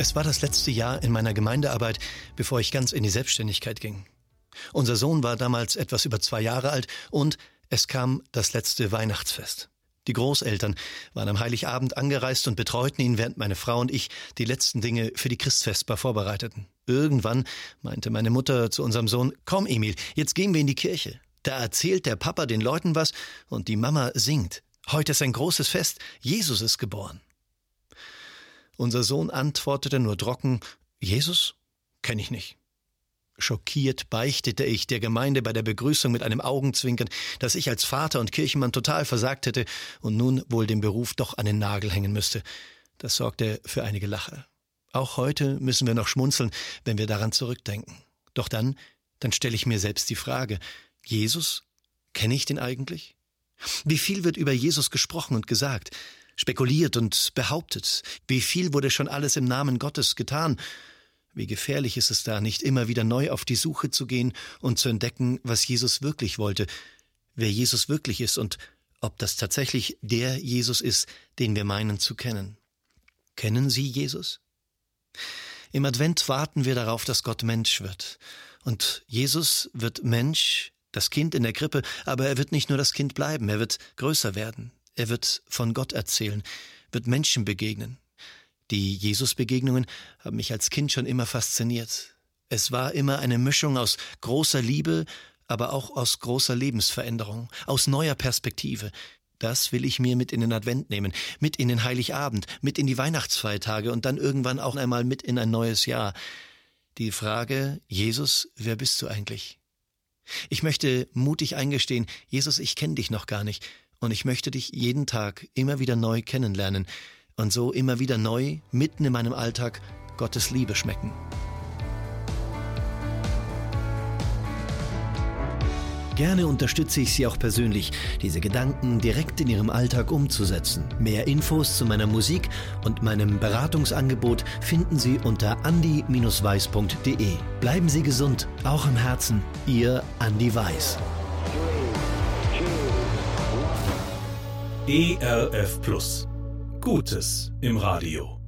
Es war das letzte Jahr in meiner Gemeindearbeit, bevor ich ganz in die Selbstständigkeit ging. Unser Sohn war damals etwas über zwei Jahre alt und es kam das letzte Weihnachtsfest. Die Großeltern waren am Heiligabend angereist und betreuten ihn, während meine Frau und ich die letzten Dinge für die Christfestbar vorbereiteten. Irgendwann meinte meine Mutter zu unserem Sohn, komm Emil, jetzt gehen wir in die Kirche. Da erzählt der Papa den Leuten was und die Mama singt. Heute ist ein großes Fest, Jesus ist geboren. Unser Sohn antwortete nur trocken, Jesus? Kenn ich nicht. Schockiert beichtete ich der Gemeinde bei der Begrüßung mit einem Augenzwinkern, dass ich als Vater und Kirchenmann total versagt hätte und nun wohl den Beruf doch an den Nagel hängen müsste. Das sorgte für einige Lacher. Auch heute müssen wir noch schmunzeln, wenn wir daran zurückdenken. Doch dann, dann stelle ich mir selbst die Frage, Jesus? Kenne ich den eigentlich? Wie viel wird über Jesus gesprochen und gesagt? Spekuliert und behauptet. Wie viel wurde schon alles im Namen Gottes getan? Wie gefährlich ist es da, nicht immer wieder neu auf die Suche zu gehen und zu entdecken, was Jesus wirklich wollte, wer Jesus wirklich ist und ob das tatsächlich der Jesus ist, den wir meinen zu kennen. Kennen Sie Jesus? Im Advent warten wir darauf, dass Gott Mensch wird. Und Jesus wird Mensch, das Kind in der Krippe, aber er wird nicht nur das Kind bleiben, er wird größer werden. Er wird von Gott erzählen, wird Menschen begegnen. Die Jesus-Begegnungen haben mich als Kind schon immer fasziniert. Es war immer eine Mischung aus großer Liebe, aber auch aus großer Lebensveränderung, aus neuer Perspektive. Das will ich mir mit in den Advent nehmen, mit in den Heiligabend, mit in die Weihnachtsfeiertage und dann irgendwann auch einmal mit in ein neues Jahr. Die Frage, Jesus, wer bist du eigentlich? Ich möchte mutig eingestehen, Jesus, ich kenne dich noch gar nicht und ich möchte dich jeden Tag immer wieder neu kennenlernen und so immer wieder neu, mitten in meinem Alltag, Gottes Liebe schmecken. Gerne unterstütze ich Sie auch persönlich, diese Gedanken direkt in Ihrem Alltag umzusetzen. Mehr Infos zu meiner Musik und meinem Beratungsangebot finden Sie unter andi-weiß.de. Bleiben Sie gesund, auch im Herzen. Ihr Andi Weiß. ERF Plus. Gutes im Radio.